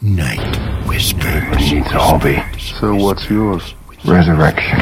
Night Whispers. He needs a hobby. So what's yours? Resurrection.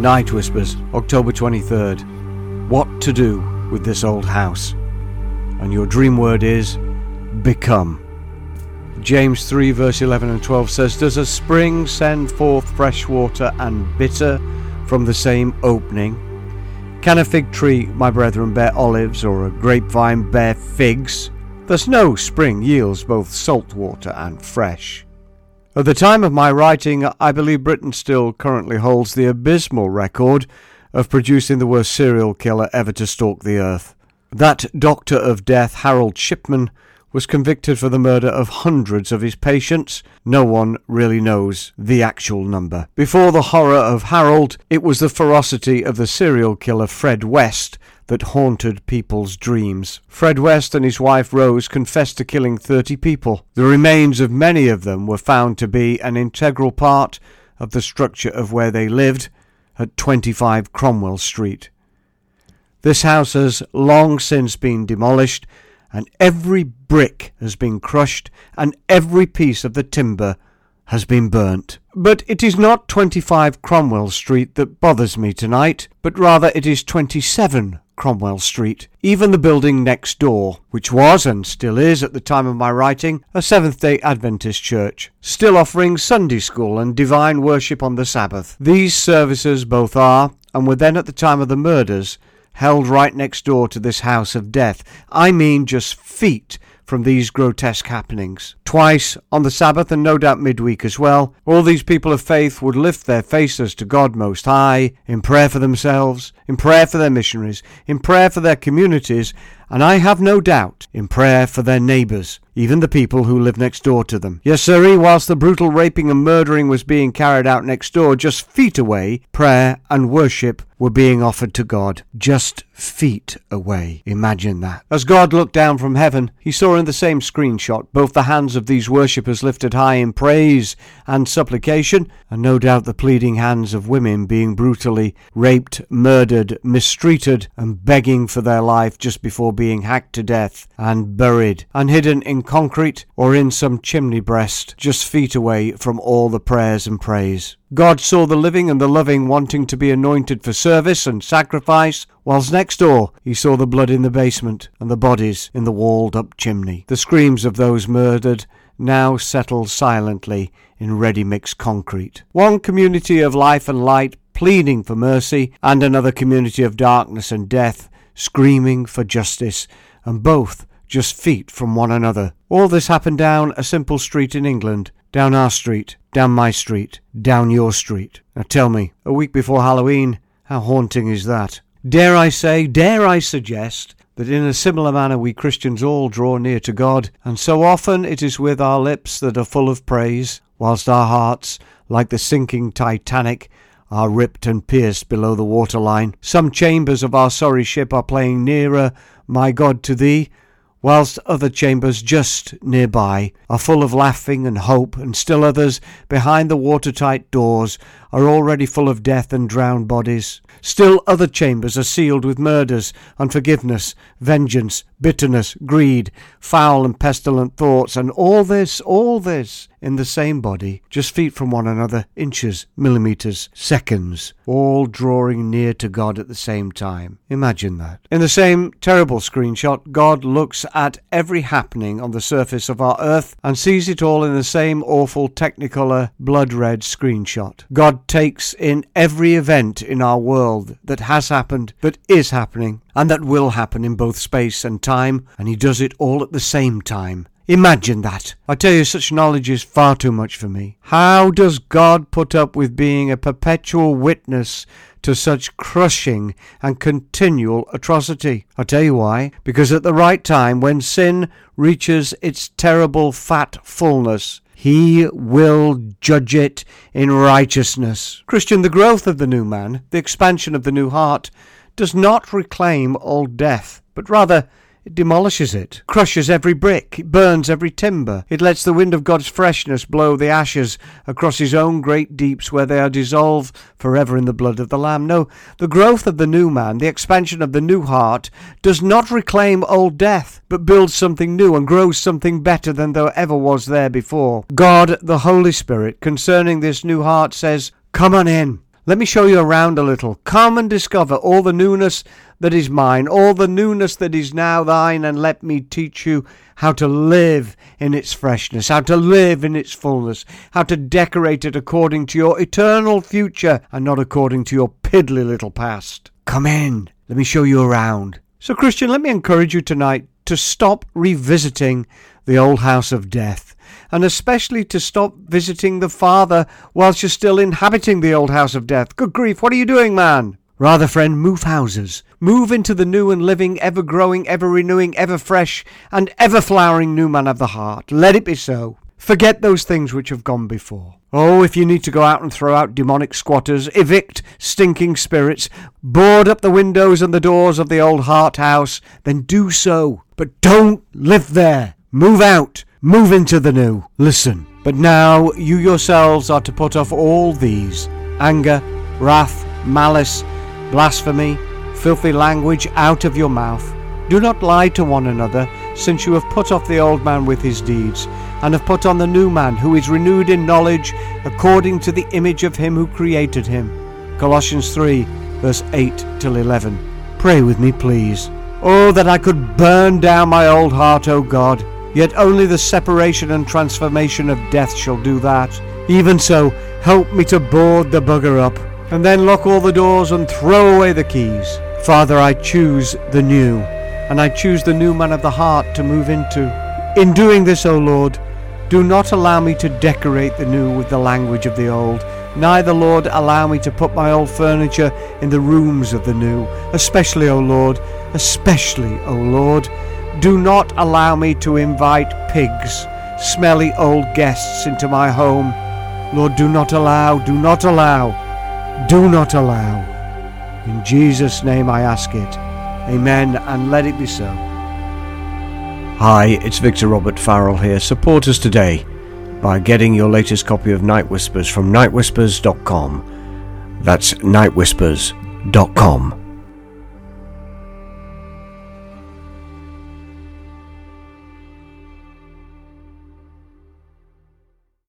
Night Whispers, October 23rd. What to do with this old house? And your dream word is become. James 3, verse 11 and 12 says, Does a spring send forth fresh water and bitter from the same opening? Can a fig tree, my brethren, bear olives, or a grapevine bear figs? Thus no spring yields both salt water and fresh. At the time of my writing, I believe Britain still currently holds the abysmal record of producing the worst serial killer ever to stalk the earth. That Doctor of Death, Harold Shipman, was convicted for the murder of hundreds of his patients. No one really knows the actual number. Before the horror of Harold, it was the ferocity of the serial killer Fred West that haunted people's dreams. Fred West and his wife Rose confessed to killing 30 people. The remains of many of them were found to be an integral part of the structure of where they lived at 25 Cromwell Street. This house has long since been demolished, and every brick has been crushed, and every piece of the timber has been burnt. But it is not 25 Cromwell Street that bothers me tonight, but rather it is 27 Cromwell Street. Even the building next door, which was and still is at the time of my writing a Seventh day Adventist church, still offering Sunday school and divine worship on the Sabbath. These services both are, and were then at the time of the murders, held right next door to this house of death. I mean just feet from these grotesque happenings. Twice on the Sabbath and no doubt midweek as well, all these people of faith would lift their faces to God Most High in prayer for themselves, in prayer for their missionaries, in prayer for their communities, and I have no doubt in prayer for their neighbours, even the people who live next door to them. Yes, sirree, whilst the brutal raping and murdering was being carried out next door, just feet away, prayer and worship were being offered to God. Just feet away. Imagine that. As God looked down from heaven, he saw in the same screenshot both the hands of these worshippers lifted high in praise and supplication, and no doubt the pleading hands of women being brutally raped, murdered, mistreated, and begging for their life just before being hacked to death and buried, and hidden in concrete or in some chimney breast, just feet away from all the prayers and praise. God saw the living and the loving wanting to be anointed for service and sacrifice, whilst next door he saw the blood in the basement and the bodies in the walled up chimney. The screams of those murdered now settle silently in ready mixed concrete. One community of life and light pleading for mercy, and another community of darkness and death screaming for justice, and both just feet from one another. All this happened down a simple street in England, down our street, down my street, down your street. Now tell me, a week before Halloween, how haunting is that? Dare I say, dare I suggest, that in a similar manner we Christians all draw near to God, and so often it is with our lips that are full of praise, whilst our hearts, like the sinking Titanic, are ripped and pierced below the waterline. Some chambers of our sorry ship are playing nearer, my God, to thee, whilst other chambers just nearby are full of laughing and hope, and still others, behind the watertight doors, are already full of death and drowned bodies. Still other chambers are sealed with murders, unforgiveness, vengeance, bitterness, greed, foul and pestilent thoughts, and all this, all this, in the same body, just feet from one another, inches, millimetres, seconds, all drawing near to God at the same time. Imagine that. In the same terrible screenshot, God looks at every happening on the surface of our earth and sees it all in the same awful technicolor blood red screenshot. God takes in every event in our world that has happened, that is happening, and that will happen in both space and time, and he does it all at the same time. Imagine that. I tell you, such knowledge is far too much for me. How does God put up with being a perpetual witness to such crushing and continual atrocity? I tell you why. Because at the right time, when sin reaches its terrible fat fullness, he will judge it in righteousness. Christian, the growth of the new man, the expansion of the new heart, does not reclaim old death, but rather demolishes it, crushes every brick, it burns every timber. It lets the wind of God's freshness blow the ashes across his own great deeps where they are dissolved forever in the blood of the Lamb. No, the growth of the new man, the expansion of the new heart, does not reclaim old death, but builds something new and grows something better than there ever was there before. God, the Holy Spirit, concerning this new heart says, Come on in. Let me show you around a little. Come and discover all the newness that is mine, all the newness that is now thine, and let me teach you how to live in its freshness, how to live in its fullness, how to decorate it according to your eternal future and not according to your piddly little past. Come in. Let me show you around. So, Christian, let me encourage you tonight to stop revisiting the old house of death and especially to stop visiting the Father whilst you're still inhabiting the old house of death. Good grief, what are you doing, man? Rather, friend, move houses. Move into the new and living, ever growing, ever renewing, ever fresh, and ever flowering new man of the heart. Let it be so. Forget those things which have gone before. Oh, if you need to go out and throw out demonic squatters, evict stinking spirits, board up the windows and the doors of the old heart house, then do so. But don't live there. Move out. Move into the new. Listen. But now you yourselves are to put off all these anger, wrath, malice, blasphemy, filthy language out of your mouth. Do not lie to one another, since you have put off the old man with his deeds, and have put on the new man, who is renewed in knowledge according to the image of him who created him. Colossians 3, verse 8 till 11. Pray with me, please. Oh, that I could burn down my old heart, O God. Yet only the separation and transformation of death shall do that. Even so, help me to board the bugger up and then lock all the doors and throw away the keys. Father, I choose the new, and I choose the new man of the heart to move into. In doing this, O Lord, do not allow me to decorate the new with the language of the old. Neither, Lord, allow me to put my old furniture in the rooms of the new. Especially, O Lord, especially, O Lord, do not allow me to invite pigs, smelly old guests into my home. Lord, do not allow, do not allow do not allow. In Jesus' name I ask it. Amen, and let it be so. Hi, it's Victor Robert Farrell here. Support us today by getting your latest copy of Night Whispers from nightwhispers.com. That's nightwhispers.com.